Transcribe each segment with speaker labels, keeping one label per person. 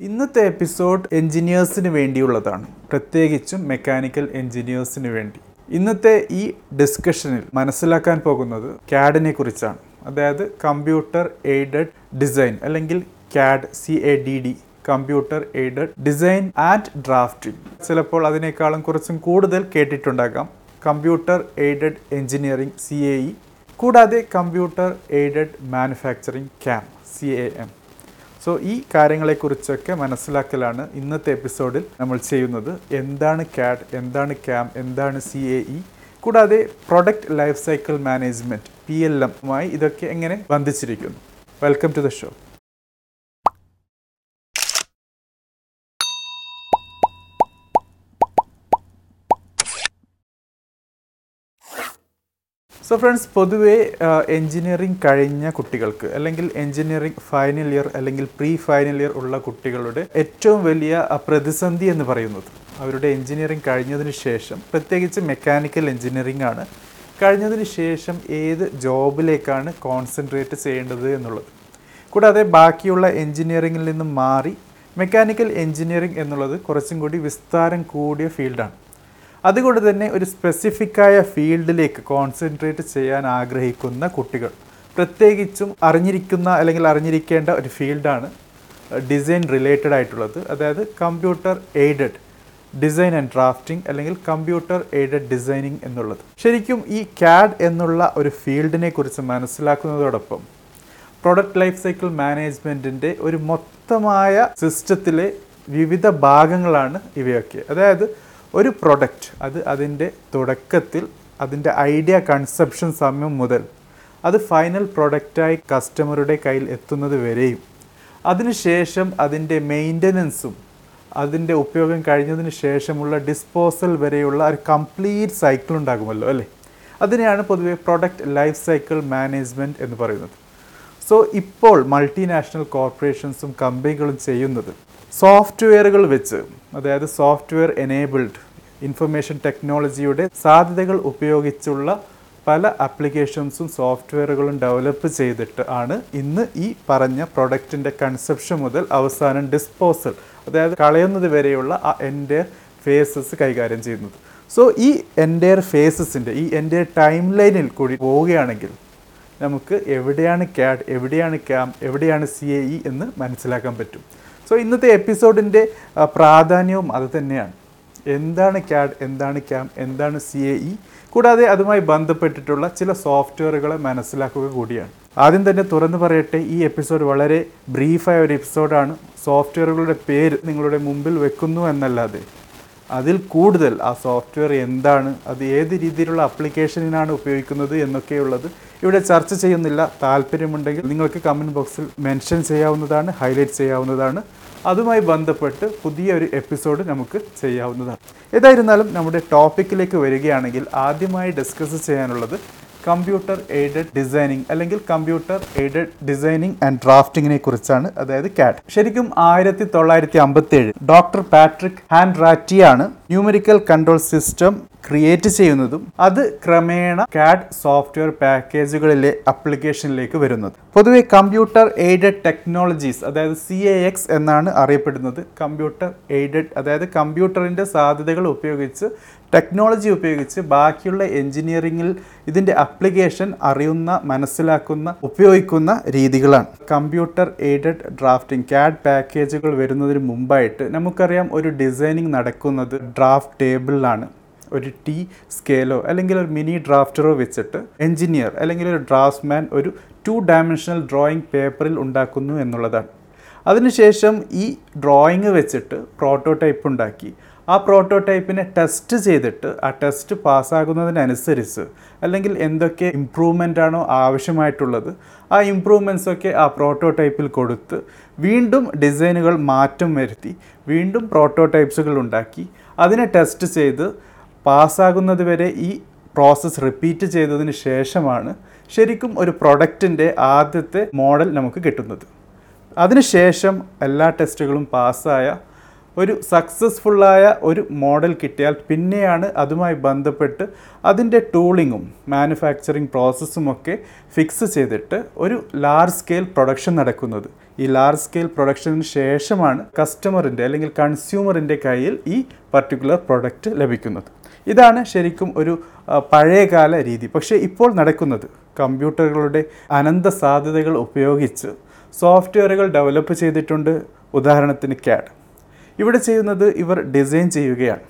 Speaker 1: ഇന്നത്തെ എപ്പിസോഡ് എൻജിനീയേഴ്സിന് വേണ്ടിയുള്ളതാണ്. പ്രത്യേകിച്ചും മെക്കാനിക്കൽ എൻജിനീയേഴ്സിന് വേണ്ടി. ഇന്നത്തെ ഈ ഡിസ്കഷനിൽ മനസ്സിലാക്കാൻ പോകുന്നത് ക്യാഡിനെ കുറിച്ചാണ്. അതായത് കമ്പ്യൂട്ടർ എയ്ഡഡ് ഡിസൈൻ അല്ലെങ്കിൽ CAD C A D D computer aided design and drafting ചിലപ്പോൾ അതിനേക്കാളും കുറച്ചും കൂടുതൽ കേട്ടിട്ടുണ്ടാകാം. Computer aided engineering C A E കൂടാതെ computer aided manufacturing CAM C A M. So ഈ കാര്യങ്ങളെക്കുറിച്ചൊക്കെ മനസ്സിലാക്കലാണ് ഇന്നത്തെ എപ്പിസോഡിൽ നമ്മൾ ചെയ്യുന്നത്. എന്താണ് ക്യാഡ് എന്താണ് ക്യാം എന്താണ് സി എ ഇ കൂടാതെ product life cycle management P L എമ്മുമായി ഇതൊക്കെ എങ്ങനെ ബന്ധിച്ചിരിക്കുന്നു. Welcome to the show so friends പൊതുവേ എൻജിനീയറിംഗ് കഴിഞ്ഞ കുട്ടികൾക്ക് അല്ലെങ്കിൽ എൻജിനീയറിംഗ് ഫൈനൽ ഇയർ അല്ലെങ്കിൽ പ്രീ ഫൈനൽ ഇയർ ഉള്ള കുട്ടികളുടെ ഏറ്റവും വലിയ പ്രതിസന്ധി എന്ന് പറയുന്നത്. അവരുടെ എൻജിനീയറിംഗ് കഴിഞ്ഞതിന് ശേഷം പ്രത്യേകിച്ച് മെക്കാനിക്കൽ എൻജിനീയറിംഗ് ആണ്. കഴിഞ്ഞതിന് ശേഷം ഏത് ജോബിലേക്കാണ് കോൺസെൻട്രേറ്റ് ചെയ്യേണ്ടത് എന്നുള്ളത്. കൂടാതെ ബാക്കിയുള്ള എൻജിനീയറിംഗിൽ നിന്നും മാറി മെക്കാനിക്കൽ എൻജിനീയറിംഗ് എന്നുള്ളത് കുറച്ചും കൂടി വിസ്താരം കൂടിയ ഫീൽഡാണ് അതുകൊണ്ട് തന്നെ ഒരു സ്പെസിഫിക്കായ ഫീൽഡിലേക്ക് കോൺസെൻട്രേറ്റ് ചെയ്യാൻ ആഗ്രഹിക്കുന്ന കുട്ടികൾ. പ്രത്യേകിച്ചും അറിഞ്ഞിരിക്കുന്ന അല്ലെങ്കിൽ അറിഞ്ഞിരിക്കേണ്ട ഒരു ഫീൽഡാണ് ഡിസൈൻ റിലേറ്റഡ് ആയിട്ടുള്ളത്. അതായത് computer aided design and drafting അല്ലെങ്കിൽ കമ്പ്യൂട്ടർ എയ്ഡഡ് ഡിസൈനിങ് എന്നുള്ളത്. ശരിക്കും ഈ ക്യാഡ് എന്നുള്ള ഒരു ഫീൽഡിനെ കുറിച്ച് മനസ്സിലാക്കുന്നതോടൊപ്പം പ്രൊഡക്റ്റ് ലൈഫ് സൈക്കിൾ മാനേജ്മെന്റിന്റെ ഒരു മൊത്തമായ സിസ്റ്റത്തിലെ വിവിധ ഭാഗങ്ങളാണ് ഇവയൊക്കെ. അതായത് ഒരു പ്രൊഡക്റ്റ് അത് അതിന്റെ തുടക്കത്തിൽ അതിന്റെ ഐഡിയ കൺസെപ്ഷൻ സമയം മുതൽ അത് ഫൈനൽ പ്രൊഡക്റ്റായി കസ്റ്റമറുടെ കയ്യിൽ എത്തുന്നത് വരെയും അതിനുശേഷം അതിന്റെ മെയിന്റനൻസും അതിന്റെ ഉപയോഗം കഴിഞ്ഞതിന് ശേഷമുള്ള ഡിസ്പോസൽ വരെയുള്ള ഒരു കംപ്ലീറ്റ് സൈക്കിൾ ഉണ്ടാകുമല്ലോ അല്ലേ? അതിനെയാണ് പൊതുവേ പ്രൊഡക്റ്റ് ലൈഫ് സൈക്കിൾ മാനേജ്മെന്റ് എന്ന് പറയുന്നത്. സോ ഇപ്പോൾ മൾട്ടിനാഷണൽ കോർപ്പറേഷൻസും കമ്പനികളും ചെയ്യുന്നത് സോഫ്റ്റ്വെയറുകൾ വെച്ച് അതായത് സോഫ്റ്റ്വെയർ എനേബിൾഡ് ഇൻഫർമേഷൻ ടെക്നോളജിയുടെ സാധ്യതകൾ ഉപയോഗിച്ചുള്ള പല ആപ്ലിക്കേഷൻസും സോഫ്റ്റ്വെയറുകളും ഡെവലപ്പ് ചെയ്തിട്ട് ആണ് ഇന്ന് ഈ പറഞ്ഞ പ്രൊഡക്റ്റിന്റെ കൺസെപ്ഷൻ മുതൽ അവസാനം ഡിസ്പോസൽ അതായത് കളയുന്നത് വരെയുള്ള ആ എന്റെ ഫേസസ് കൈകാര്യം ചെയ്യുന്നത്. സോ ഈ എന്റെ ഫേസസിന്റെ ഈ എന്റെ ടൈം ലൈനിൽ കൂടി പോവുകയാണെങ്കിൽ നമുക്ക് എവിടെയാണ് ക്യാഡ് എവിടെയാണ് ക്യാം എവിടെയാണ് സി എന്ന് മനസ്സിലാക്കാൻ പറ്റും. സോ ഇന്നത്തെ എപ്പിസോഡിന്റെ പ്രാധാന്യവും അത് തന്നെയാണ്. എന്താണ് ക്യാഡ് എന്താണ് ക്യാം എന്താണ് സി എ ഇ കൂടാതെ അതുമായി ബന്ധപ്പെട്ടിട്ടുള്ള ചില സോഫ്റ്റ്വെയറുകളെ മനസ്സിലാക്കുക കൂടിയാണ്. ആദ്യം തന്നെ തുറന്നു പറയട്ടെ ഈ എപ്പിസോഡ് വളരെ ബ്രീഫായ ഒരു എപ്പിസോഡാണ് സോഫ്റ്റ്വെയറുകളുടെ പേര് നിങ്ങളുടെ മുമ്പിൽ വെക്കുന്നു എന്നല്ലാതെ. അതിൽ കൂടുതൽ ആ സോഫ്റ്റ്വെയർ എന്താണ് അത് ഏത് രീതിയിലുള്ള ആപ്ലിക്കേഷനിലാണ് ഉപയോഗിക്കുന്നത് എന്നൊക്കെയുള്ളത് ഇവിടെ ചർച്ച ചെയ്യുന്നില്ല. താല്പര്യമുണ്ടെങ്കിൽ നിങ്ങൾക്ക് കമന്റ് ബോക്സിൽ മെൻഷൻ ചെയ്യാവുന്നതാണ് ഹൈലൈറ്റ് ചെയ്യാവുന്നതാണ്. അതുമായി ബന്ധപ്പെട്ട് പുതിയ ഒരു എപ്പിസോഡ് നമുക്ക് ചെയ്യാവുന്നതാണ്. ഏതായിരുന്നാലും നമ്മുടെ ടോപ്പിക്കിലേക്ക് വരികയാണെങ്കിൽ ആദ്യമായി ഡിസ്കസ് ചെയ്യാനുള്ളത് കമ്പ്യൂട്ടർ എയ്ഡഡ് ഡിസൈനിങ് അല്ലെങ്കിൽ കമ്പ്യൂട്ടർ എയ്ഡഡ് ഡിസൈനിങ് ആൻഡ് ഡ്രാഫ്റ്റിങ്ങിനെ കുറിച്ചാണ് അതായത് കാറ്റ് ശരിക്കും ആയിരത്തി തൊള്ളായിരത്തി അമ്പത്തി ഏഴ് ഡോക്ടർ പാട്രിക് ഹാൻഡ് റാറ്റിയാണ് ന്യൂമറിക്കൽ കൺട്രോൾ സിസ്റ്റം ക്രിയേറ്റ് ചെയ്യുന്നതും അത് ക്രമേണ കാഡ് സോഫ്റ്റ്വെയർ പാക്കേജുകളിലെ അപ്ലിക്കേഷനിലേക്ക് വരുന്നത്. പൊതുവെ കമ്പ്യൂട്ടർ എയ്ഡഡ് ടെക്നോളജീസ് അതായത് സി എ എക്സ് എന്നാണ് അറിയപ്പെടുന്നത് കമ്പ്യൂട്ടർ എയ്ഡഡ് അതായത് കമ്പ്യൂട്ടറിന്റെ സാധ്യതകൾ ഉപയോഗിച്ച് ടെക്നോളജി ഉപയോഗിച്ച് ബാക്കിയുള്ള എഞ്ചിനീയറിംഗിൽ ഇതിന്റെ അപ്ലിക്കേഷൻ അറിയുന്ന മനസ്സിലാക്കുന്ന ഉപയോഗിക്കുന്ന രീതികളാണ്. കമ്പ്യൂട്ടർ എയ്ഡഡ് ഡ്രാഫ്റ്റിംഗ് ക്യാഡ് പാക്കേജുകൾ വരുന്നതിന് മുമ്പായിട്ട് നമുക്കറിയാം ഒരു ഡിസൈനിങ് നടക്കുന്നത് ഡ്രാഫ്റ്റ് ടേബിളിലാണ്. ഒരു ടി സ്കെയിലോ അല്ലെങ്കിൽ ഒരു മിനി ഡ്രാഫ്റ്ററോ വെച്ചിട്ട് എഞ്ചിനീയർ അല്ലെങ്കിൽ ഒരു ഡ്രാഫ്റ്റ്സ്മാൻ ഒരു ടു ഡയമെൻഷണൽ ഡ്രോയിങ് പേപ്പറിൽ ഉണ്ടാക്കുന്നു എന്നുള്ളതാണ്. അതിനുശേഷം ഈ ഡ്രോയിങ് വെച്ചിട്ട് പ്രോട്ടോടൈപ്പ് ഉണ്ടാക്കി. ആ പ്രോട്ടോടൈപ്പിനെ ടെസ്റ്റ് ചെയ്തിട്ട് ആ ടെസ്റ്റ് പാസ്സാകുന്നതിനനുസരിച്ച് അല്ലെങ്കിൽ എന്തൊക്കെ ഇമ്പ്രൂവ്മെന്റ് ആണോ ആവശ്യമായിട്ടുള്ളത് ആ ഇമ്പ്രൂവ്മെന്റ്സൊക്കെ ആ പ്രോട്ടോടൈപ്പിൽ കൊടുത്ത് വീണ്ടും ഡിസൈനുകൾ മാറ്റം വരുത്തി വീണ്ടും പ്രോട്ടോടൈപ്സുകൾ ഉണ്ടാക്കി അതിനെ ടെസ്റ്റ് ചെയ്ത് പാസ്സാകുന്നത് വരെ ഈ പ്രോസസ്സ് റിപ്പീറ്റ് ചെയ്തതിന് ശേഷമാണ് ശരിക്കും ഒരു പ്രൊഡക്റ്റിന്റെ ആദ്യത്തെ മോഡൽ നമുക്ക് കിട്ടുന്നത്. അതിനുശേഷം എല്ലാ ടെസ്റ്റുകളും പാസ്സായ ഒരു സക്സസ്ഫുള്ളായ ഒരു മോഡൽ കിട്ടിയാൽ പിന്നെയാണ് അതുമായി ബന്ധപ്പെട്ട് അതിന്റെ ടൂളിങ്ങും മാനുഫാക്ചറിങ് പ്രോസസ്സും ഒക്കെ ഫിക്സ് ചെയ്തിട്ട് ഒരു ലാർജ് സ്കെയിൽ പ്രൊഡക്ഷൻ നടക്കുന്നത്. ഈ ലാർജ് സ്കെയിൽ പ്രൊഡക്ഷന് ശേഷമാണ് കസ്റ്റമറിന്റെ അല്ലെങ്കിൽ കൺസ്യൂമറിന്റെ കയ്യിൽ ഈ പർട്ടിക്കുലർ പ്രൊഡക്റ്റ് ലഭിക്കുന്നത്. ഇതാണ് ശരിക്കും ഒരു പഴയകാല രീതി. പക്ഷേ ഇപ്പോൾ നടക്കുന്നത് കമ്പ്യൂട്ടറുകളുടെ അനന്ത സാധ്യതകൾ ഉപയോഗിച്ച് സോഫ്റ്റ്വെയറുകൾ ഡെവലപ്പ് ചെയ്തിട്ടുണ്ട്. ഉദാഹരണത്തിന് ക്യാഡ് ഇവിടെ ചെയ്യുന്നത് ഇവർ ഡിസൈൻ ചെയ്യുകയാണ്.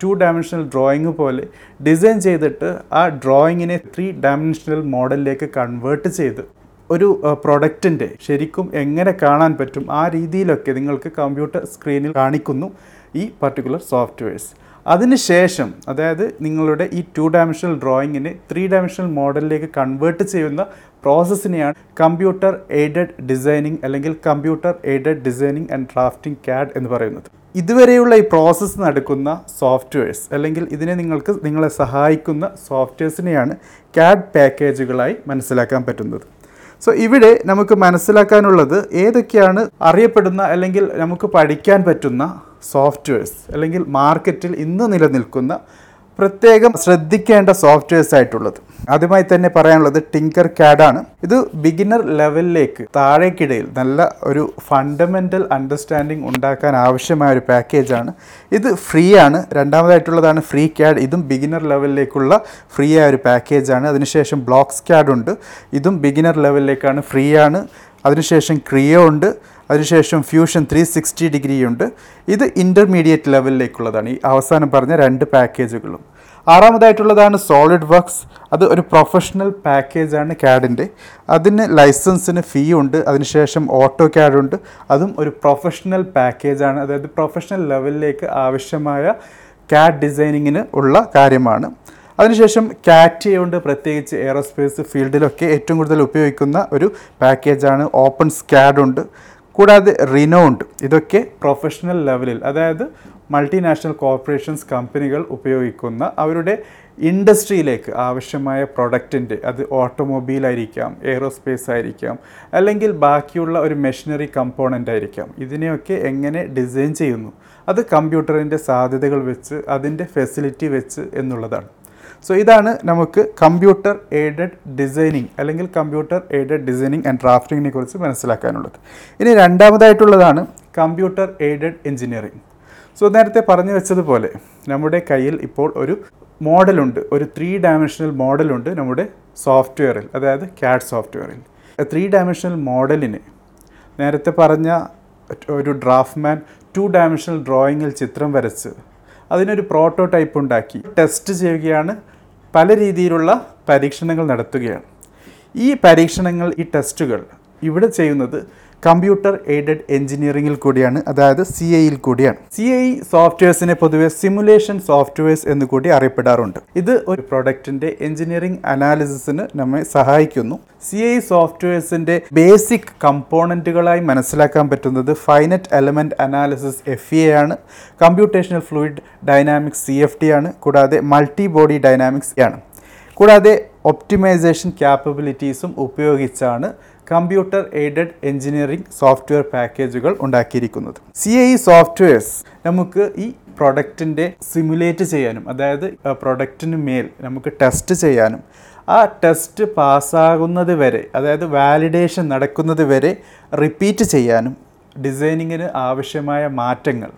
Speaker 1: ടു ഡയമെൻഷണൽ ഡ്രോയിങ് പോലെ ഡിസൈൻ ചെയ്തിട്ട് ആ ഡ്രോയിങ്ങിനെ ത്രീ ഡയമെൻഷണൽ മോഡലിലേക്ക് കൺവേർട്ട് ചെയ്ത് ഒരു പ്രൊഡക്റ്റിന്റെ ശരിക്കും എങ്ങനെ കാണാൻ പറ്റും ആ രീതിയിലൊക്കെ നിങ്ങൾക്ക് കമ്പ്യൂട്ടർ സ്ക്രീനിൽ കാണിക്കുന്നു ഈ പർട്ടിക്കുലർ സോഫ്റ്റ്വെയർസ് അതിനുശേഷം അതായത് നിങ്ങളുടെ ഈ ടു ഡയമെൻഷണൽ ഡ്രോയിങ്ങിനെ ത്രീ ഡയമെൻഷണൽ മോഡലിലേക്ക് കൺവേർട്ട് ചെയ്യുന്ന പ്രോസസ്സിനെയാണ് കമ്പ്യൂട്ടർ എയ്ഡഡ് ഡിസൈനിങ് അല്ലെങ്കിൽ computer aided designing and drafting CAD എന്ന് പറയുന്നത്. ഇതുവരെയുള്ള ഈ പ്രോസസ്സ് നടക്കുന്ന സോഫ്റ്റ്വെയർസ് അല്ലെങ്കിൽ ഇതിനെ നിങ്ങൾക്ക് നിങ്ങളെ സഹായിക്കുന്ന സോഫ്റ്റ്വെയർസിനെയാണ് ക്യാഡ് പാക്കേജുകളായി മനസ്സിലാക്കാൻ പറ്റുന്നത്. സോ ഇവിടെ നമുക്ക് മനസ്സിലാക്കാനുള്ളത് ഏതൊക്കെയാണ് അറിയപ്പെടുന്ന അല്ലെങ്കിൽ നമുക്ക് പഠിക്കാൻ പറ്റുന്ന സോഫ്റ്റ്വെയർസ് അല്ലെങ്കിൽ മാർക്കറ്റിൽ ഇന്ന് നിലനിൽക്കുന്ന പ്രത്യേകം ശ്രദ്ധിക്കേണ്ട സോഫ്റ്റ്വെയർസ് ആയിട്ടുള്ളത്. ആദ്യമായി തന്നെ പറയാനുള്ളത് ടിങ്കർ ക്യാഡാണ് ഇത് ബിഗിനർ ലെവലിലേക്ക് താഴേക്കിടയിൽ നല്ല ഒരു ഫണ്ടമെന്റൽ അണ്ടർസ്റ്റാൻഡിങ് ഉണ്ടാക്കാൻ ആവശ്യമായ ഒരു പാക്കേജാണ് ഇത് ഫ്രീ ആണ്. രണ്ടാമതായിട്ടുള്ളതാണ് ഫ്രീ ക്യാഡ് ഇതും ബിഗിനർ ലെവലിലേക്കുള്ള ഫ്രീ ആയ ഒരു പാക്കേജാണ് അതിനുശേഷം ബ്ലോക്സ് ക്യാഡ് ഉണ്ട്. ഇതും ബിഗിനർ ലെവലിലേക്കാണ് ഫ്രീ ആണ്. അതിനുശേഷം ക്രിയോ ഉണ്ട്. അതിനുശേഷം ഫ്യൂഷൻ ത്രീ സിക്സ്റ്റി ഡിഗ്രി ഉണ്ട്. ഇത് ഇന്റർമീഡിയറ്റ് ലെവലിലേക്കുള്ളതാണ് ഈ അവസാനം പറഞ്ഞ രണ്ട് പാക്കേജുകളും ആറാമതായിട്ടുള്ളതാണ് സോളിഡ് വർക്ക്സ് അത് ഒരു പ്രൊഫഷണൽ പാക്കേജാണ് ക്യാഡിന്റെ അതിന് ലൈസൻസിന് ഫീ ഉണ്ട് അതിനുശേഷം ഓട്ടോ ക്യാഡ് ഉണ്ട് അതും ഒരു പ്രൊഫഷണൽ പാക്കേജാണ്. അതായത് പ്രൊഫഷണൽ ലെവലിലേക്ക് ആവശ്യമായ ക്യാഡ് ഡിസൈനിങ്ങിന് ഉള്ള കാര്യമാണ്. അതിനുശേഷം കാറ്റ് ഉണ്ട് പ്രത്യേകിച്ച് എയറോസ്പേസ് ഫീൽഡിലൊക്കെ ഏറ്റവും കൂടുതൽ ഉപയോഗിക്കുന്ന ഒരു പാക്കേജാണ്. ഓപ്പൺ സ്കാഡ് ഉണ്ട് കൂടാതെ റിനൗണ്ട് ഇതൊക്കെ പ്രൊഫഷണൽ ലെവലിൽ അതായത് മൾട്ടിനാഷണൽ കോർപ്പറേഷൻസ് കമ്പനികൾ ഉപയോഗിക്കുന്ന അവരുടെ ഇൻഡസ്ട്രിയിലേക്ക് ആവശ്യമായ പ്രൊഡക്റ്റിന്റെ അത് ഓട്ടോമൊബൈൽ ആയിരിക്കാം എയറോസ്പേസ് ആയിരിക്കാം അല്ലെങ്കിൽ ബാക്കിയുള്ള ഒരു മെഷീനറി കമ്പോണന്റ് ആയിരിക്കാം. ഇതിനെയൊക്കെ എങ്ങനെ ഡിസൈൻ ചെയ്യുന്നു? അത് കമ്പ്യൂട്ടറിന്റെ സാധ്യതകൾ വെച്ച് അതിന്റെ ഫെസിലിറ്റി വെച്ച് എന്നുള്ളതാണ്. സോ ഇതാണ് നമുക്ക് കമ്പ്യൂട്ടർ എയ്ഡഡ് ഡിസൈനിങ് അല്ലെങ്കിൽ കമ്പ്യൂട്ടർ എയ്ഡഡ് ഡിസൈനിങ് ആൻഡ് ഡ്രാഫ്റ്റിങ്ങിനെ കുറിച്ച് മനസ്സിലാക്കാനുള്ളത്. ഇനി രണ്ടാമതായിട്ടുള്ളതാണ് കമ്പ്യൂട്ടർ എയ്ഡഡ് എഞ്ചിനീയറിംഗ് സോ നേരത്തെ പറഞ്ഞു വെച്ചതുപോലെ നമ്മുടെ കയ്യിൽ ഇപ്പോൾ ഒരു മോഡലുണ്ട് ഒരു ത്രീ ഡയമെൻഷണൽ മോഡലുണ്ട് നമ്മുടെ സോഫ്റ്റ്വെയറിൽ അതായത് ക്യാഡ് സോഫ്റ്റ്വെയറിൽ ത്രീ ഡയമെൻഷണൽ മോഡലിന് നേരത്തെ പറഞ്ഞ ഒരു ഡ്രാഫ്റ്റ്മാൻ ടു ഡയമെൻഷണൽ ഡ്രോയിങ്ങിൽ ചിത്രം വരച്ച് അതിനൊരു പ്രോട്ടോടൈപ്പ് ഉണ്ടാക്കി. ടെസ്റ്റ് ചെയ്യുകയാണ്. പല രീതിയിലുള്ള പരീക്ഷണങ്ങൾ നടത്തുകയാണ്. ഈ പരീക്ഷണങ്ങൾ ഈ ടെസ്റ്റുകൾ ഇവിടെ ചെയ്യുന്നത് കമ്പ്യൂട്ടർ എയ്ഡഡ് എഞ്ചിനീയറിംഗിൽ കൂടിയാണ് അതായത് സി ഐയിൽ കൂടിയാണ്. സി ഐ സോഫ്റ്റ്വെയർസിനെ പൊതുവെ സിമുലേഷൻ സോഫ്റ്റ്വെയർസ് എന്ന് കൂടി അറിയപ്പെടാറുണ്ട്. ഇത് ഒരു പ്രൊഡക്റ്റിന്റെ എഞ്ചിനീയറിംഗ് അനാലിസിസിന് നമ്മെ സഹായിക്കുന്നു. സി ഐ സോഫ്റ്റ്വെയർസിന്റെ ബേസിക് കമ്പോണന്റുകളായി മനസ്സിലാക്കാൻ പറ്റുന്നത് finite element analysis F E ആണ് computational fluid dynamics C F T ആണ് കൂടാതെ മൾട്ടി ബോഡി ഡൈനാമിക്സ് ആണ്. കൂടാതെ ഒപ്റ്റിമൈസേഷൻ ക്യാപ്പബിലിറ്റീസും ഉപയോഗിച്ചാണ് കമ്പ്യൂട്ടർ എയ്ഡഡ് എഞ്ചിനീയറിംഗ് സോഫ്റ്റ്വെയർ പാക്കേജുകൾ ഉണ്ടാക്കിയിരിക്കുന്നത്. സി ഐ സോഫ്റ്റ്വെയർസ് നമുക്ക് ഈ പ്രൊഡക്റ്റിന്റെ സിമുലേറ്റ് ചെയ്യാനും അതായത് പ്രൊഡക്റ്റിന് മേൽ നമുക്ക് ടെസ്റ്റ് ചെയ്യാനും ആ ടെസ്റ്റ് പാസ്സാകുന്നത് വരെ അതായത് വാലിഡേഷൻ നടക്കുന്നത് വരെ റിപ്പീറ്റ് ചെയ്യാനും ഡിസൈനിങ്ങിന് ആവശ്യമായ മാറ്റങ്ങൾ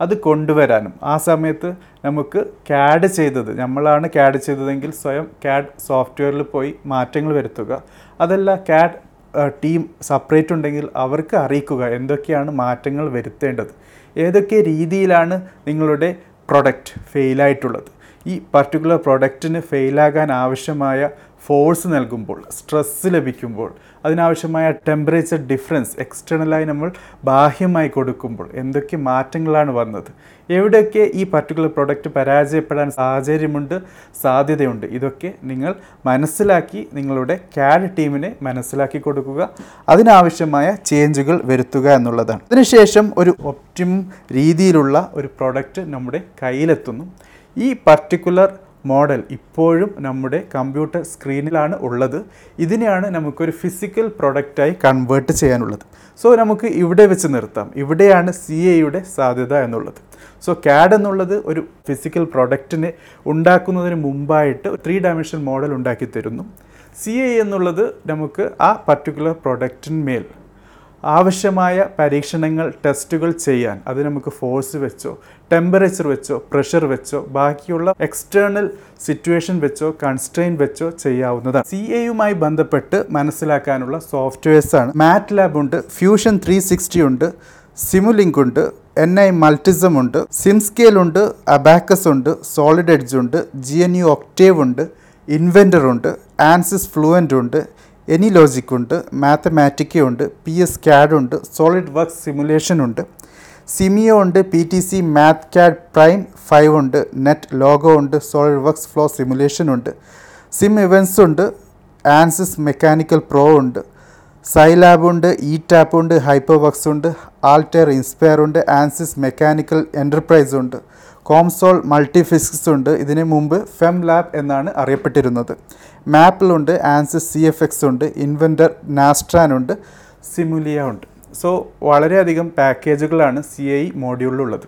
Speaker 1: അത് കൊണ്ടുവരാനും. ആ സമയത്ത് നമുക്ക് ക്യാഡ് ചെയ്തത് നമ്മളാണ് ക്യാഡ് ചെയ്തതെങ്കിൽ സ്വയം ക്യാഡ് സോഫ്റ്റ്വെയറിൽ പോയി മാറ്റങ്ങൾ വരുത്തുക. അതല്ല ക്യാഡ് ടീം സെപ്പറേറ്റ് ഉണ്ടെങ്കിൽ അവർക്ക് അറിയിക്കുക എന്തൊക്കെയാണ് മാറ്റങ്ങൾ വരുത്തേണ്ടത്. ഏതൊക്കെ രീതിയിലാണ് നിങ്ങളുടെ പ്രൊഡക്റ്റ് ഫെയിലായിട്ടുള്ളത് ഈ പർട്ടിക്കുലർ പ്രൊഡക്റ്റിന് ഫെയിലാകാൻ ആവശ്യമായ ഫോഴ്സ് നൽകുമ്പോൾ സ്ട്രെസ് ലഭിക്കുമ്പോൾ അതിനാവശ്യമായ ടെമ്പറേച്ചർ ഡിഫറൻസ് എക്സ്റ്റേണലായി നമ്മൾ ബാഹ്യമായി കൊടുക്കുമ്പോൾ എന്തൊക്കെ മാറ്റങ്ങളാണ് വന്നത്? എവിടെയൊക്കെ ഈ പർട്ടിക്കുലർ പ്രൊഡക്റ്റ് പരാജയപ്പെടാൻ സാഹചര്യമുണ്ട് സാധ്യതയുണ്ട്? ഇതൊക്കെ നിങ്ങൾ മനസ്സിലാക്കി നിങ്ങളുടെ ക്യാഡ് ടീമിനെ മനസ്സിലാക്കി കൊടുക്കുക. അതിനാവശ്യമായ ചേഞ്ചുകൾ വരുത്തുക എന്നുള്ളതാണ്. അതിനുശേഷം ഒരു ഒപ്റ്റിമം രീതിയിലുള്ള ഒരു പ്രൊഡക്റ്റ് നമ്മുടെ കയ്യിലെത്തുന്നു. ഈ പർട്ടിക്കുലർ മോഡൽ ഇപ്പോഴും നമ്മുടെ കമ്പ്യൂട്ടർ സ്ക്രീനിലാണ് ഉള്ളത്. ഇതിനെയാണ് നമുക്കൊരു ഫിസിക്കൽ പ്രൊഡക്റ്റായി കൺവേർട്ട് ചെയ്യാനുള്ളത്. സോ നമുക്ക് ഇവിടെ വെച്ച് നിർത്താം. ഇവിടെയാണ് സി എയുടെ സാധ്യത എന്നുള്ളത്. സോ ക്യാഡ് എന്നുള്ളത് ഒരു ഫിസിക്കൽ പ്രൊഡക്റ്റിനെ ഉണ്ടാക്കുന്നതിന് മുമ്പായിട്ട് ത്രീ ഡയമെൻഷൻ മോഡൽ ഉണ്ടാക്കി തരുന്നു. സി എ എന്നുള്ളത് നമുക്ക് ആ പർട്ടിക്കുലർ പ്രൊഡക്റ്റിന്മേൽ ആവശ്യമായ പരീക്ഷണങ്ങൾ ടെസ്റ്റുകൾ ചെയ്യാൻ. അത് നമുക്ക് ഫോഴ്സ് വെച്ചോ ടെമ്പറേച്ചർ വെച്ചോ പ്രഷർ വെച്ചോ ബാക്കിയുള്ള എക്സ്റ്റേണൽ സിറ്റുവേഷൻ വെച്ചോ കൺസ്ട്രെയിൻ വെച്ചോ ചെയ്യാവുന്നതാണ്. സി എയുമായി ബന്ധപ്പെട്ട് മനസ്സിലാക്കാനുള്ള സോഫ്റ്റ്വെയർസ് ആണ്. മാറ്റ് ലാബ് ഉണ്ട് ഫ്യൂഷൻ ത്രീ സിക്സ്റ്റി ഉണ്ട് സിമുലിങ്ക് ഉണ്ട് എൻ ഐ മൾട്ടിസം ഉണ്ട് സിംസ്കെയിൽ ഉണ്ട് അബാക്കസ് ഉണ്ട് സോളിഡ് എഡ്ജ് ഉണ്ട് ജി എൻ യു ഒക്ടേവ് ഉണ്ട് ഇൻവെന്റർ ഉണ്ട് ആൻസിസ് ഫ്ലുവന്റ് ഉണ്ട് എനി ലോജിക് ഉണ്ട് മാത്തമാറ്റിക്ക ഉണ്ട് പി എസ് ക്യാഡ് ഉണ്ട് സോളിഡ് വർക്ക് സിമുലേഷൻ ഉണ്ട് സിമിയോ ഉണ്ട് P T C Math CAD Prime five ഉണ്ട് നെറ്റ് ലോഗോ ഉണ്ട് സോളിഡ് വർക്ക്സ് ഫ്ലോ സിമുലേഷൻ ഉണ്ട് സിം ഇവൻസ് ഉണ്ട് ആൻസിസ് മെക്കാനിക്കൽ പ്രോ ഉണ്ട് സൈലാബ് ഉണ്ട് ഇ ടാപ്പ് ഉണ്ട് ഹൈപ്പർ വർക്സ് ഉണ്ട് ആൾട്ടർ ഇൻസ്പയർ ഉണ്ട് ആൻസിസ് മെക്കാനിക്കൽ എന്റർപ്രൈസ് ഉണ്ട് കോംസോൾ മൾട്ടിഫിസിക്സ് ഉണ്ട്. ഇതിന് മുമ്പ് ഫെം ലാബ് എന്നാണ് അറിയപ്പെട്ടിരുന്നത്. മാപ്പിലുണ്ട് ആൻസിസ് സി എഫ് എക്സ് ഉണ്ട് ഇൻവെന്റർ നാസ്ട്രാൻ ഉണ്ട് സിമുലിയ ഉണ്ട്. സോ വളരെയധികം പാക്കേജുകളാണ് സി ഐ മോഡ്യൂളിലുള്ളത്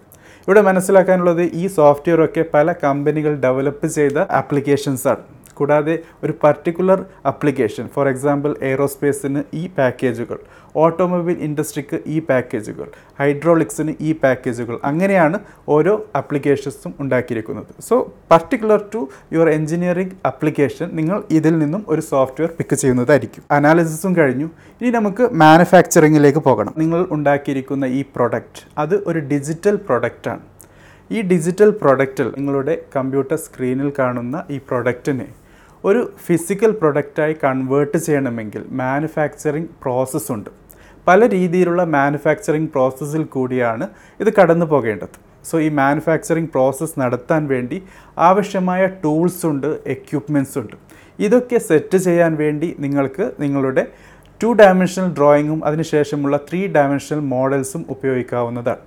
Speaker 1: ഇവിടെ മനസ്സിലാക്കാനുള്ളത് ഈ സോഫ്റ്റ്വെയർ ഒക്കെ പല കമ്പനികൾ ഡെവലപ്പ് ചെയ്ത ആപ്ലിക്കേഷൻസ് ആണ്. കൂടാതെ ഒരു പർട്ടിക്കുലർ അപ്ലിക്കേഷൻ ഫോർ എക്സാമ്പിൾ എയ്റോസ്പേസിന് ഈ പാക്കേജുകൾ ഓട്ടോമൊബൈൽ ഇൻഡസ്ട്രിക്ക് ഈ പാക്കേജുകൾ ഹൈഡ്രോളിക്സിന് ഈ പാക്കേജുകൾ അങ്ങനെയാണ് ഓരോ അപ്ലിക്കേഷൻസും ഉണ്ടാക്കിയിരിക്കുന്നത്. So particular to your engineering application നിങ്ങൾ ഇതിൽ നിന്നും ഒരു സോഫ്റ്റ്വെയർ പിക്ക് ചെയ്യുന്നതായിരിക്കും. അനാലിസിസും കഴിഞ്ഞു. ഇനി നമുക്ക് മാനുഫാക്ചറിങ്ങിലേക്ക് പോകണം. നിങ്ങൾ ഉണ്ടാക്കിയിരിക്കുന്ന ഈ പ്രൊഡക്റ്റ് അത് ഒരു ഡിജിറ്റൽ പ്രൊഡക്റ്റാണ് ഈ ഡിജിറ്റൽ പ്രൊഡക്റ്റിൽ നിങ്ങളുടെ കമ്പ്യൂട്ടർ സ്ക്രീനിൽ കാണുന്ന ഈ പ്രൊഡക്റ്റിനെ ഒരു ഫിസിക്കൽ പ്രൊഡക്റ്റായി കൺവേർട്ട് ചെയ്യണമെങ്കിൽ മാനുഫാക്ചറിങ് പ്രോസസ്സ് ഉണ്ട്. പല രീതിയിലുള്ള മാനുഫാക്ചറിങ് പ്രോസസ്സിൽ കൂടിയാണ് ഇത് കടന്നു പോകേണ്ടത്. സോ ഈ മാനുഫാക്ചറിങ് പ്രോസസ്സ് നടത്താൻ വേണ്ടി ആവശ്യമായ ടൂൾസ് ഉണ്ട് എക്യുപ്മെന്റ്സ് ഉണ്ട്. ഇതൊക്കെ സെറ്റ് ചെയ്യാൻ വേണ്ടി നിങ്ങൾക്ക് നിങ്ങളുടെ ടു ഡയമെൻഷണൽ ഡ്രോയിങ്ങും അതിനുശേഷമുള്ള ത്രീ ഡയമെൻഷണൽ മോഡൽസും ഉപയോഗിക്കാവുന്നതാണ്.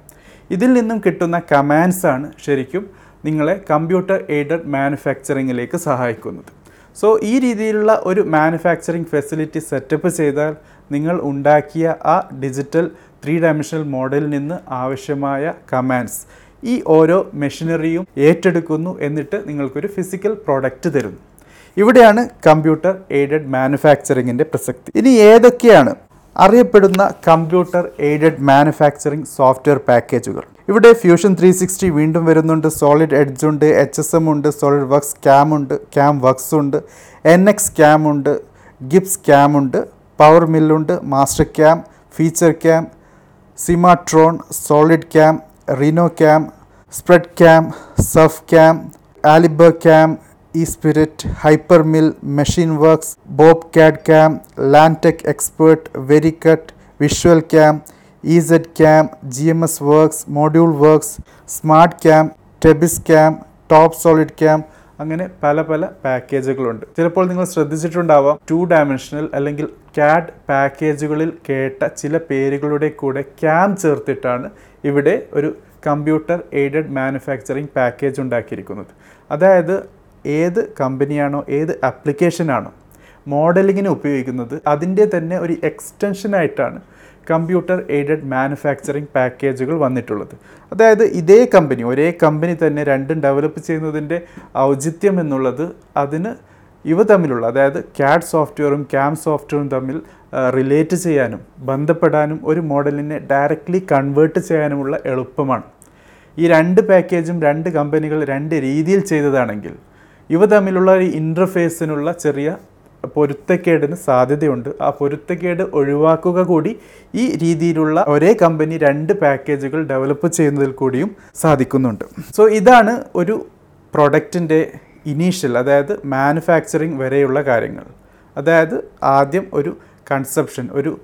Speaker 1: ഇതിൽ നിന്നും കിട്ടുന്ന കമാൻഡ്സാണ് ശരിക്കും നിങ്ങളെ കമ്പ്യൂട്ടർ എയ്ഡഡ് മാനുഫാക്ചറിങ്ങിലേക്ക് സഹായിക്കുന്നത്. സോ ഈ രീതിയിലുള്ള ഒരു മാനുഫാക്ചറിങ് ഫെസിലിറ്റി സെറ്റപ്പ് ചെയ്താൽ നിങ്ങൾ ഉണ്ടാക്കിയ ആ ഡിജിറ്റൽ ത്രീ ഡയമെൻഷണൽ മോഡലിൽ നിന്ന് ആവശ്യമായ കമാൻഡ്സ് ഈ ഓരോ മെഷീനറിയും ഏറ്റെടുക്കുന്നു എന്നിട്ട് നിങ്ങൾക്കൊരു ഫിസിക്കൽ പ്രോഡക്റ്റ് തരുന്നു. ഇവിടെയാണ് കമ്പ്യൂട്ടർ എയ്ഡഡ് മാനുഫാക്ചറിങ്ങിന്റെ പ്രസക്തി. ഇനി ഏതൊക്കെയാണ് അറിയപ്പെടുന്ന കമ്പ്യൂട്ടർ എയ്ഡഡ് മാനുഫാക്ചറിംഗ് സോഫ്റ്റ്വെയർ പാക്കേജുകൾ. ഇവിടെ ഫ്യൂഷൻ ത്രീ സിക്സ്റ്റി വീണ്ടും വരുന്നുണ്ട്. സോളിഡ് എഡ്ജ് ഉണ്ട് എച്ച് എസ് എം ഉണ്ട് സോളിഡ് വർക്ക്സ് ക്യാം ഉണ്ട് ക്യാം വർക്ക്സ് ഉണ്ട് എൻ എക്സ് ക്യാം ഉണ്ട് ഗിപ്സ് ക്യാം ഉണ്ട് power മില്ലുണ്ട് Master CAM Feature CAM Cimatron Solid CAM Rhino CAM Sprut CAM Surf CAM Alibre CAM E Spirit Hyper Mill Machine Works Bob CAD CAM Lantek Expert Vericut Visual CAM E Z CAM G M S Works Module Works Smart CAM Tebis CAM Top Solid CAM അങ്ങനെ പല പല പാക്കേജുകളുണ്ട്. ചിലപ്പോൾ നിങ്ങൾ ശ്രദ്ധിച്ചിട്ടുണ്ടാവാം two dimensional അല്ലെങ്കിൽ CAD പാക്കേജുകളിൽ കേട്ട ചില പേരുകളുടെ കൂടെ ക്യാം ചേർത്തിട്ടാണ് ഇവിടെ ഒരു കമ്പ്യൂട്ടർ എയ്ഡഡ് മാനുഫാക്ചറിങ് പാക്കേജ് ഉണ്ടാക്കിയിരിക്കുന്നത്. അതായത് ഏത് കമ്പനിയാണോ ഏത് ആപ്ലിക്കേഷനാണോ മോഡലിങ്ങിന് ഉപയോഗിക്കുന്നത് അതിന്റെ തന്നെ ഒരു എക്സ്റ്റൻഷനായിട്ടാണ് കമ്പ്യൂട്ടർ എയ്ഡഡ് മാനുഫാക്ചറിങ് പാക്കേജുകൾ വന്നിട്ടുള്ളത്. അതായത് ഇതേ കമ്പനി ഒരേ കമ്പനി തന്നെ രണ്ടും ഡെവലപ്പ് ചെയ്യുന്നതിന്റെ ഔചിത്യം എന്നുള്ളത് അതിന് ഇവ തമ്മിലുള്ള അതായത് ക്യാഡ് സോഫ്റ്റ്വെയറും ക്യാം സോഫ്റ്റ്വെയറും തമ്മിൽ റിലേറ്റ് ചെയ്യാനും ബന്ധപ്പെടാനും ഒരു മോഡലിനെ ഡയറക്റ്റ്ലി കൺവേർട്ട് ചെയ്യാനുമുള്ള എളുപ്പമാണ്. ഈ രണ്ട് പാക്കേജും രണ്ട് കമ്പനികൾ രണ്ട് രീതിയിൽ ചെയ്തതാണെങ്കിൽ ഇവ തമ്മിലുള്ള ഒരു ഇന്റർഫേസിനുള്ള ചെറിയ പൊരുത്തക്കേടിന് സാധ്യതയുണ്ട്. ആ പൊരുത്തക്കേട് ഒഴിവാക്കുക കൂടി ഈ രീതിയിലുള്ള ഒരേ കമ്പനി രണ്ട് പാക്കേജുകൾ ഡെവലപ്പ് ചെയ്യുന്നതിൽ കൂടിയും സാധിക്കുന്നുണ്ട്. സോ ഇതാണ് ഒരു പ്രൊഡക്റ്റിന്റെ ഇനീഷ്യൽ അതായത് മാനുഫാക്ചറിങ് വരെയുള്ള കാര്യങ്ങൾ. അതായത് ആദ്യം ഒരു കൺസെപ്ഷൻ ഒരു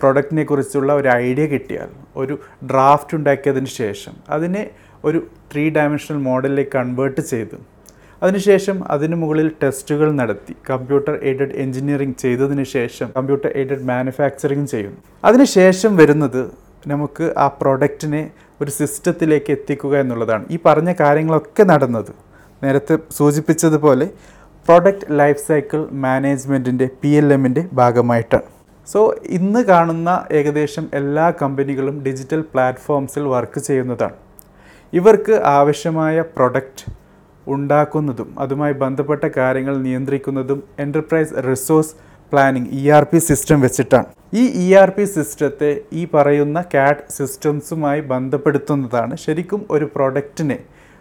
Speaker 1: പ്രൊഡക്റ്റിനെ കുറിച്ചുള്ള ഒരു ഐഡിയ കിട്ടിയാൽ ഒരു ഡ്രാഫ്റ്റ് ഉണ്ടാക്കിയതിന് ശേഷം അതിനെ ഒരു ത്രീ ഡയമെൻഷണൽ മോഡലിലേക്ക് കൺവേർട്ട് ചെയ്ത് അതിനുശേഷം അതിന് മുകളിൽ ടെസ്റ്റുകൾ നടത്തി. കമ്പ്യൂട്ടർ എയ്ഡഡ് എഞ്ചിനീയറിംഗ് ചെയ്തതിന് ശേഷം കമ്പ്യൂട്ടർ എയ്ഡഡ് മാനുഫാക്ചറിങ് ചെയ്യുന്നു. അതിനുശേഷം വരുന്നത് നമുക്ക് ആ പ്രൊഡക്റ്റിനെ ഒരു സിസ്റ്റത്തിലേക്ക് എത്തിക്കുക എന്നുള്ളതാണ്. ഈ പറഞ്ഞ കാര്യങ്ങളൊക്കെ നടന്നത് നേരത്തെ സൂചിപ്പിച്ചതുപോലെ പ്രൊഡക്റ്റ് ലൈഫ് സൈക്കിൾ മാനേജ്മെന്റിന്റെ പി എൽ എമ്മിന്റെ ഭാഗമായിട്ടാണ്. സോ ഇന്ന് കാണുന്ന ഏകദേശം എല്ലാ കമ്പനികളും ഡിജിറ്റൽ പ്ലാറ്റ്ഫോംസിൽ വർക്ക് ചെയ്യുന്നതാണ്. ഇവർക്ക് ആവശ്യമായ പ്രൊഡക്റ്റ് ഉണ്ടാക്കുന്നതും അതുമായി ബന്ധപ്പെട്ട കാര്യങ്ങൾ നിയന്ത്രിക്കുന്നതും enterprise resource planning E R P system വെച്ചിട്ടാണ്. ഈ ഇ ആർ പി സിസ്റ്റത്തെ ഈ പറയുന്ന കാറ്റ് സിസ്റ്റംസുമായി ബന്ധപ്പെടുത്തുന്നതാണ് ശരിക്കും ഒരു പ്രൊഡക്റ്റിനെ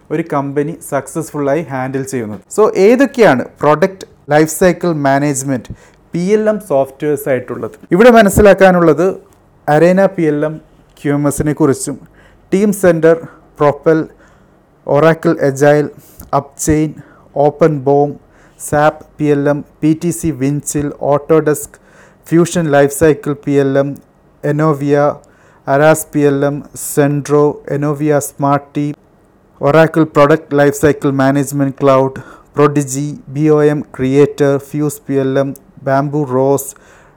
Speaker 1: ഒരു കമ്പനി സക്സസ്ഫുള്ളായി ഹാൻഡിൽ ചെയ്യുന്നത്. സോ ഏതൊക്കെയാണ് product life cycle management P L M softwares ആയിട്ടുള്ളത്? ഇവിടെ മനസ്സിലാക്കാനുള്ളത് Arena P L M Q M എസിനെ കുറിച്ചും Team Center Propel Oracle Agile Upchain Open BOM SAP P L M P T C Windchill Autodesk Fusion Life Cycle P L M Enovia Aras P L M Centro Enovia Smart Team Oracle Product Life Cycle Management Cloud Prodigy B O M Creator Fuse P L M Bamboo Rose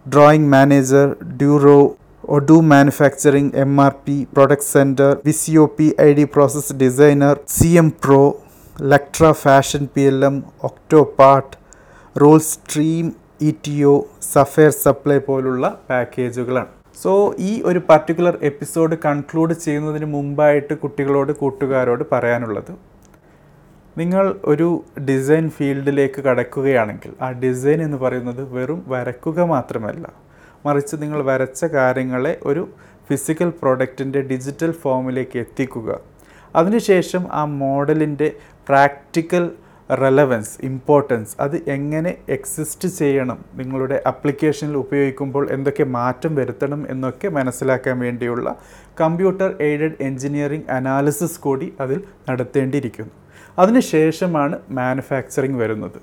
Speaker 1: Drawing Manager Duro Odoo Manufacturing M R P Product Center VCO P I D Process Designer C M Pro Lectra Fashion P L M Octopart Roll Stream E T O Sapphire Supply പോലുള്ള പാക്കേജുകളാണ്. So ഈ ഒരു particular episode conclude ചെയ്യുന്നതിന് മുമ്പായിട്ട് കുട്ടികളോട് കൂട്ടുകാരോട് പറയാനുള്ളത് നിങ്ങൾ ഒരു ഡിസൈൻ ഫീൽഡിലേക്ക് കടക്കുകയാണെങ്കിൽ ആ ഡിസൈൻ എന്ന് പറയുന്നത് വെറും വരക്കുക മാത്രമല്ല മറിച്ച് നിങ്ങൾ വരച്ച കാര്യങ്ങളെ ഒരു ഫിസിക്കൽ പ്രോഡക്റ്റിന്റെ ഡിജിറ്റൽ ഫോമിലേക്ക് എത്തിക്കുക. അതിനുശേഷം ആ മോഡലിന്റെ പ്രാക്ടിക്കൽ റെലവൻസ് ഇമ്പോർട്ടൻസ് അത് എങ്ങനെ എക്സിസ്റ്റ് ചെയ്യണം നിങ്ങളുടെ അപ്ലിക്കേഷനിൽ ഉപയോഗിക്കുമ്പോൾ എന്തൊക്കെ മാറ്റം വരുത്തണം എന്നൊക്കെ മനസ്സിലാക്കാൻ വേണ്ടിയുള്ള കമ്പ്യൂട്ടർ എയ്ഡഡ് എൻജിനീയറിംഗ് അനാലിസിസ് കൂടി അതിൽ നടത്തേണ്ടിയിരിക്കുന്നു. അതിനുശേഷമാണ് മാനുഫാക്ചറിങ് വരുന്നത്.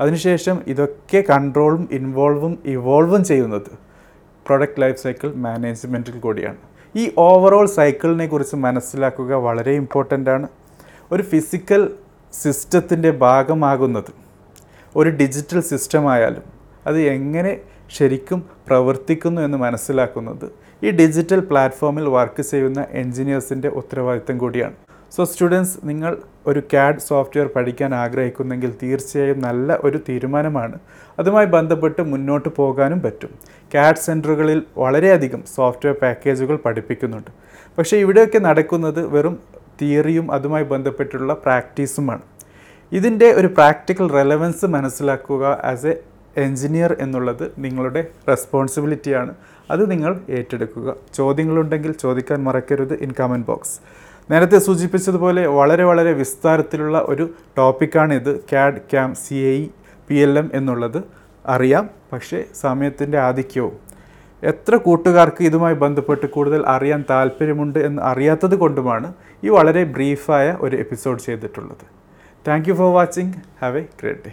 Speaker 1: അതിനുശേഷം ഇതൊക്കെ കൺട്രോളും ഇൻവോൾവും ഇവോൾവും ചെയ്യുന്നത് പ്രൊഡക്റ്റ് ലൈഫ് സൈക്കിൾ മാനേജ്മെന്റിൽ കൂടിയാണ്. ഈ ഓവറോൾ സൈക്കിളിനെ കുറിച്ച് മനസ്സിലാക്കുക വളരെ ഇമ്പോർട്ടന്റ് ആണ് ഒരു ഫിസിക്കൽ സിസ്റ്റത്തിന്റെ ഭാഗമാകുന്നത്. ഒരു ഡിജിറ്റൽ സിസ്റ്റം ആയാലും അത് എങ്ങനെ ശരിക്കും പ്രവർത്തിക്കുന്നു എന്ന് മനസ്സിലാക്കുന്നത് ഈ ഡിജിറ്റൽ പ്ലാറ്റ്ഫോമിൽ വർക്ക് ചെയ്യുന്ന എൻജിനീയേഴ്സിന്റെ ഉത്തരവാദിത്തം കൂടിയാണ്. സോ സ്റ്റുഡൻസ് നിങ്ങൾ ഒരു ക്യാഡ് സോഫ്റ്റ്വെയർ പഠിക്കാൻ ആഗ്രഹിക്കുന്നെങ്കിൽ തീർച്ചയായും നല്ല ഒരു തീരുമാനമാണ്. അതുമായി ബന്ധപ്പെട്ട് മുന്നോട്ട് പോകാനും പറ്റും. ക്യാഡ് സെന്ററുകളിൽ വളരെയധികം സോഫ്റ്റ്വെയർ പാക്കേജുകൾ പഠിപ്പിക്കുന്നുണ്ട്. പക്ഷേ ഇവിടെയൊക്കെ നടക്കുന്നത് വെറും തിയറിയും അതുമായി ബന്ധപ്പെട്ടുള്ള പ്രാക്ടീസുമാണ്. ഇതിന്റെ ഒരു പ്രാക്ടിക്കൽ റെലവൻസ് മനസ്സിലാക്കുക ആസ് എ എഞ്ചിനീയർ എന്നുള്ളത് നിങ്ങളുടെ റെസ്പോൺസിബിലിറ്റിയാണ്. അത് നിങ്ങൾ ഏറ്റെടുക്കുക. ചോദ്യങ്ങളുണ്ടെങ്കിൽ ചോദിക്കാൻ മറക്കരുത് ഇൻ കമന്റ് ബോക്സ് നേരത്തെ സൂചിപ്പിച്ചതുപോലെ വളരെ വളരെ വിസ്താരത്തിലുള്ള ഒരു ടോപ്പിക്കാണിത് CAD CAM C I P L M എന്നുള്ളത് അറിയാം. പക്ഷേ സമയത്തിന്റെ ആധിക്യവും എത്ര കൂട്ടുകാർക്ക് ഇതുമായി ബന്ധപ്പെട്ട് കൂടുതൽ അറിയാൻ താല്പര്യമുണ്ട് എന്ന് അറിയാത്തത് കൊണ്ടുമാണ് ഈ വളരെ ബ്രീഫായ ഒരു എപ്പിസോഡ് ചെയ്തിട്ടുള്ളത്. Thank you for watching have a great day